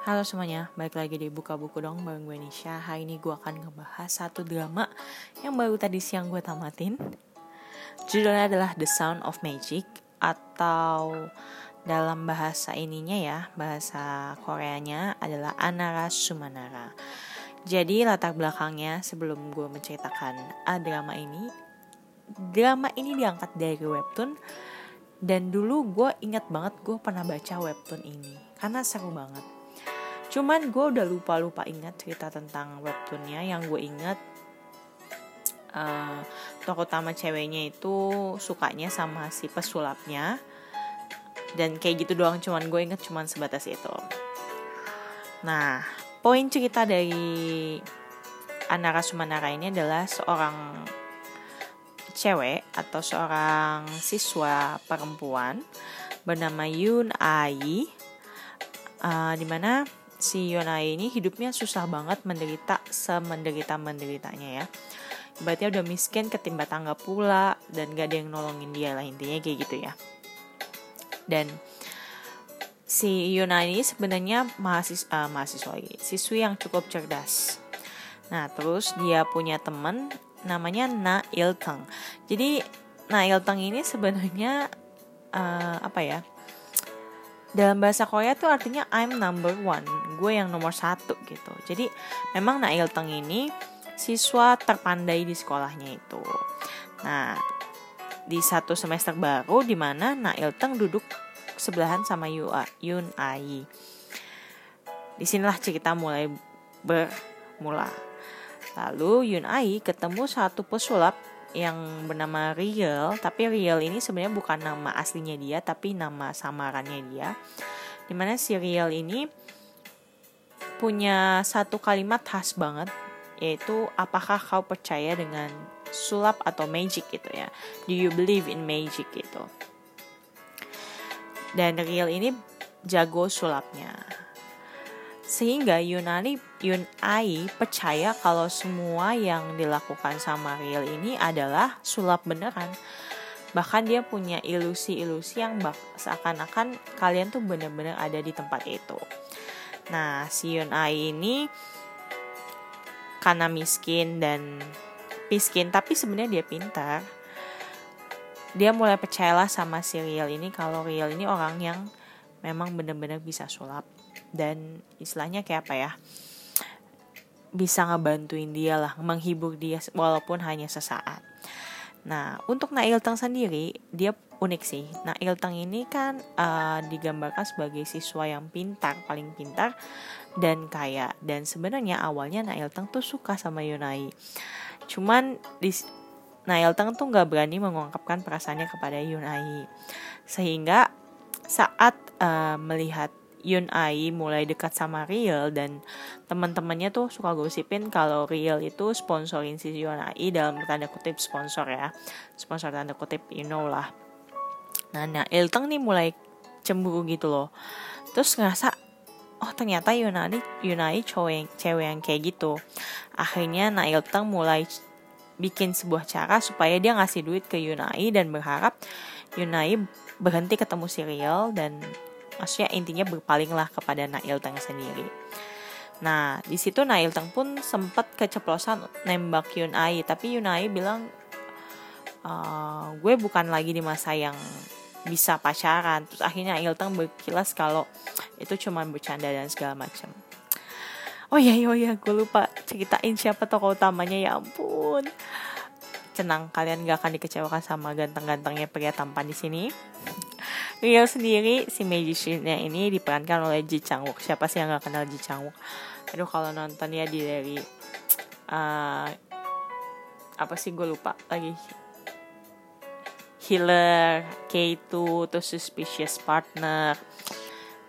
Halo semuanya, balik lagi di Buka Buku dong bareng gue Nisha. Hari ini gue akan ngebahas satu drama yang baru tadi siang gue tamatin. Judulnya adalah The Sound of Magic Atau dalam bahasa ininya ya, bahasa Koreanya adalah Anara Sumanara. Jadi latar belakangnya sebelum gue menceritakan ah, drama ini Drama ini diangkat dari webtoon. Dan dulu gue ingat banget gue pernah baca webtoon ini karena seru banget Cuman gue udah lupa-lupa ingat cerita tentang webtoonnya yang gue inget uh, tokoh utama ceweknya itu sukanya sama si pesulapnya dan kayak gitu doang cuman gue inget cuman sebatas itu. Nah, poin cerita dari Anara Sumanara ini adalah seorang cewek atau seorang siswa perempuan bernama Yun Ai uh, di mana si Yonai ini hidupnya susah banget menderita semenderita menderitanya ya. Berarti udah miskin ketimba tangga pula dan gak ada yang nolongin dia lah intinya kayak gitu ya. Dan si Yona ini sebenarnya mahasiswa, uh, mahasiswa lagi siswi yang cukup cerdas. Nah terus dia punya temen namanya Na Il Teng jadi Na Il Teng ini sebenarnya uh, apa ya dalam bahasa Korea tuh artinya I'm number one gue yang nomor satu gitu. Jadi memang Nail Teng ini siswa terpandai di sekolahnya itu. Nah di satu semester baru di mana Nail Teng duduk sebelahan sama Yun Ai. Di sinilah cerita mulai bermula. Lalu Yun Ai ketemu satu pesulap yang bernama Real tapi Real ini sebenarnya bukan nama aslinya dia tapi nama samarannya dia. Di mana si Real ini punya satu kalimat khas banget yaitu apakah kau percaya dengan sulap atau magic? gitu ya. Do you believe in magic? gitu. Dan Real ini jago sulapnya. Sehingga Yunani Yun Ai percaya kalau semua yang dilakukan sama Real ini adalah sulap beneran. Bahkan dia punya ilusi-ilusi yang seakan-akan kalian tuh bener-bener ada di tempat itu. Nah, si Yun ini karena miskin dan miskin tapi sebenarnya dia pintar. Dia mulai percayalah sama si Real ini kalau Real ini orang yang memang bener-bener bisa sulap dan istilahnya kayak apa ya bisa ngebantuin dia lah menghibur dia walaupun hanya sesaat nah untuk Nail Teng sendiri dia unik sih. Nail Teng ini kan uh, digambarkan sebagai siswa yang pintar paling pintar dan kaya. Dan sebenarnya awalnya Nail Teng tuh suka sama Yunai. Cuman di Nail Teng tuh nggak berani mengungkapkan perasaannya kepada Yunai. Sehingga saat uh, melihat Yun Ai mulai dekat sama Real dan teman-temannya tuh suka gosipin kalau Real itu sponsorin si Yun Ai dalam tanda kutip sponsor ya. Sponsor tanda kutip you know lah. Nah nah Ilteng nih mulai cemburu gitu loh. Terus ngerasa oh ternyata Yunani Yunai cowok yang cewek yang kayak gitu. Akhirnya Nail Teng mulai bikin sebuah cara supaya dia ngasih duit ke Yunai dan berharap Yunai berhenti ketemu si Real dan maksudnya intinya berpalinglah kepada Nail Teng sendiri. Nah, di situ Nail Teng pun sempat keceplosan nembak Yun Ai, tapi Yun Ai bilang e, gue bukan lagi di masa yang bisa pacaran. Terus akhirnya Nail Teng berkilas kalau itu cuma bercanda dan segala macam. Oh iya, oh iya, gue lupa ceritain siapa tokoh utamanya ya ampun. Tenang, kalian gak akan dikecewakan sama ganteng-gantengnya pria tampan di sini. Rio sendiri si magiciannya ini diperankan oleh Ji Chang Wook. Siapa sih yang gak kenal Ji Chang Wook? Aduh kalau nonton ya di dari uh, apa sih gue lupa lagi Healer, K2, terus Suspicious Partner.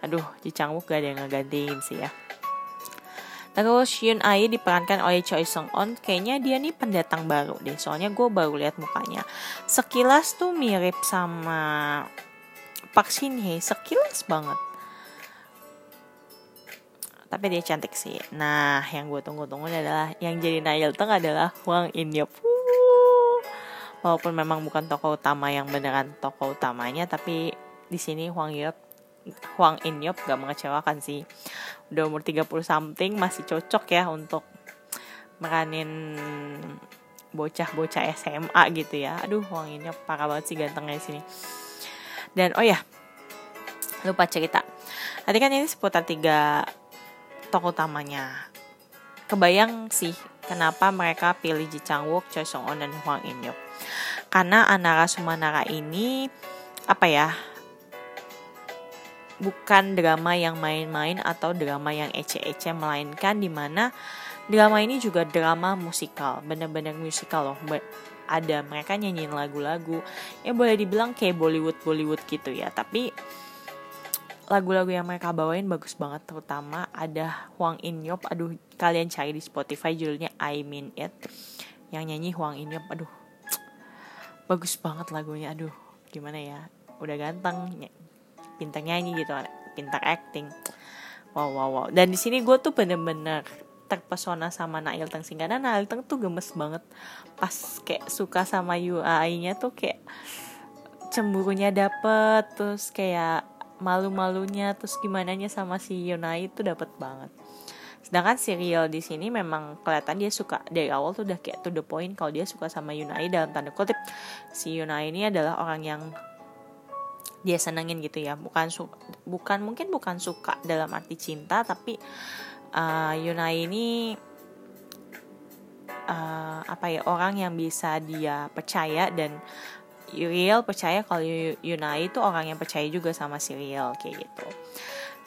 Aduh, Ji Chang Wook gak ada yang ngegantiin sih ya. Terus Yun Ai diperankan oleh Choi Sung On. Kayaknya dia nih pendatang baru deh. Soalnya gue baru lihat mukanya. Sekilas tuh mirip sama Park Shin Hye sekilas banget. Tapi dia cantik sih. Nah yang gue tunggu-tunggu adalah yang jadi Nail Teng adalah Wang In walaupun memang bukan tokoh utama yang beneran tokoh utamanya tapi di sini Huang Yop Huang In Yop gak mengecewakan sih. Udah umur 30 something masih cocok ya untuk meranin bocah-bocah SMA gitu ya. Aduh Huang In Yop parah banget sih gantengnya di sini dan oh ya lupa cerita. Tadi kan ini seputar tiga tokoh utamanya. Kebayang sih kenapa mereka pilih Ji Chang Wook, Choi Song On dan Huang In Yop karena Anara Sumanara ini apa ya bukan drama yang main-main atau drama yang ece-ece melainkan di mana drama ini juga drama musikal bener-bener musikal loh ada mereka nyanyiin lagu-lagu. Ya boleh dibilang kayak Bollywood Bollywood gitu ya. Tapi lagu-lagu yang mereka bawain bagus banget. Terutama ada Huang In Yop aduh kalian cari di Spotify judulnya I Mean It. Yang nyanyi Huang In Yop aduh bagus banget lagunya. Aduh gimana ya? Udah ganteng pintar nyanyi gitu. Pintar acting. Wow wow wow. Dan di sini gue tuh bener-bener terpesona sama Nail Teng sih. Karena Nail Teng tuh gemes banget. Pas kayak suka sama UI-nya tuh kayak cemburunya dapet terus kayak malu-malunya terus gimana nya sama si Yunai itu dapet banget. Sedangkan serial di sini memang kelihatan dia suka dari awal tuh udah kayak to the point kalau dia suka sama Yunai dalam tanda kutip. Si Yunai ini adalah orang yang dia senengin gitu ya. Bukan bukan mungkin bukan suka dalam arti cinta tapi uh, Yunai ini uh, apa ya orang yang bisa dia percaya dan Real percaya kalau Yunai itu orang yang percaya juga sama si Real kayak gitu.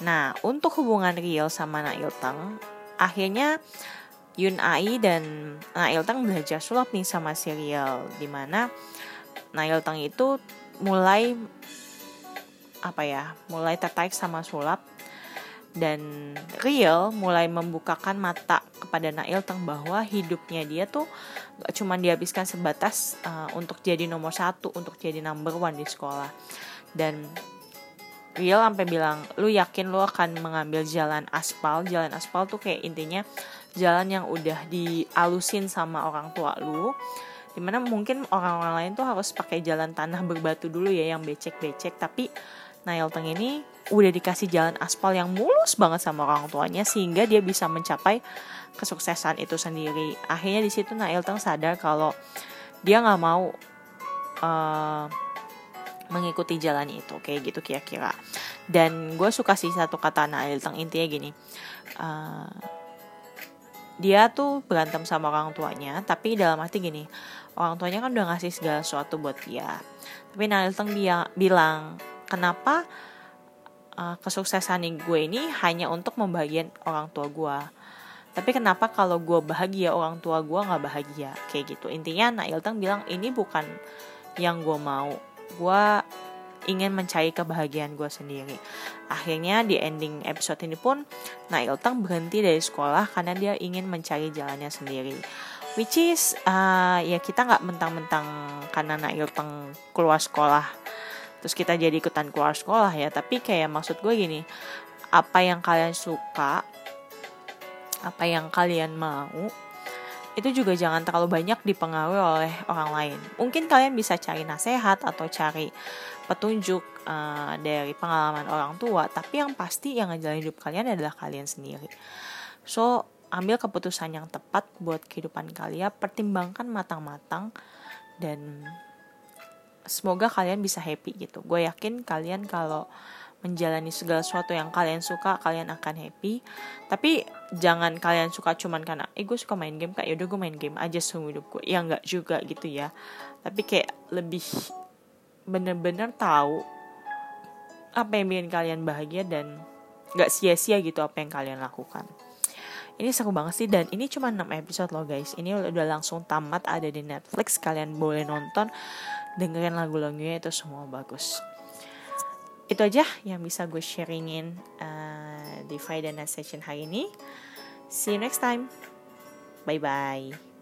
Nah untuk hubungan Real sama Nail Teng akhirnya Yun Ai dan Nail Teng belajar sulap nih sama si Real di mana Nail Teng itu mulai apa ya mulai tertarik sama sulap dan Real mulai membukakan mata kepada Nail Teng bahwa hidupnya dia tuh gak cuma dihabiskan sebatas uh, untuk jadi nomor satu untuk jadi number one di sekolah. Dan Real sampai bilang lu yakin lu akan mengambil jalan aspal? Jalan aspal tuh kayak intinya jalan yang udah dialusin sama orang tua lu di mana mungkin orang-orang lain tuh harus pakai jalan tanah berbatu dulu ya yang becek-becek. Tapi Nail Teng ini udah dikasih jalan aspal yang mulus banget sama orang tuanya sehingga dia bisa mencapai kesuksesan itu sendiri. Akhirnya di situ Nail Teng sadar kalau dia nggak mau uh, mengikuti jalan itu kayak gitu kira-kira. Dan gue suka sih satu kata Nail Teng intinya gini. Uh, dia tuh berantem sama orang tuanya tapi dalam arti gini orang tuanya kan udah ngasih segala sesuatu buat dia tapi Nail Teng bilang kenapa uh, kesuksesan gue ini hanya untuk membahagiakan orang tua gue tapi kenapa kalau gue bahagia orang tua gue nggak bahagia? Kayak gitu. Intinya Nail Teng bilang ini bukan yang gue mau. Gue ingin mencari kebahagiaan gue sendiri. Akhirnya di ending episode ini pun Nail Teng berhenti dari sekolah karena dia ingin mencari jalannya sendiri. Which is uh, ya kita nggak mentang-mentang karena Nail Teng keluar sekolah terus kita jadi ikutan keluar sekolah ya tapi kayak maksud gue gini apa yang kalian suka apa yang kalian mau itu juga jangan terlalu banyak dipengaruhi oleh orang lain. Mungkin kalian bisa cari nasihat atau cari petunjuk uh, dari pengalaman orang tua, tapi yang pasti yang ngejalanin hidup kalian adalah kalian sendiri. So, ambil keputusan yang tepat buat kehidupan kalian, pertimbangkan matang-matang dan semoga kalian bisa happy gitu. Gue yakin kalian kalau menjalani segala sesuatu yang kalian suka kalian akan happy. Tapi jangan kalian suka cuman karena eh gue suka main game kayak yaudah gue main game aja seumur hidup gue ya nggak juga gitu ya. Tapi kayak lebih bener-bener tahu apa yang bikin kalian bahagia dan nggak sia-sia gitu apa yang kalian lakukan. Ini seru banget sih dan ini cuma 6 episode loh guys. Ini udah langsung tamat ada di Netflix. Kalian boleh nonton dengerin lagu-lagunya itu semua bagus. Itu aja yang bisa gue sharingin uh, di Friday Night Session hari ini. See you next time. Bye bye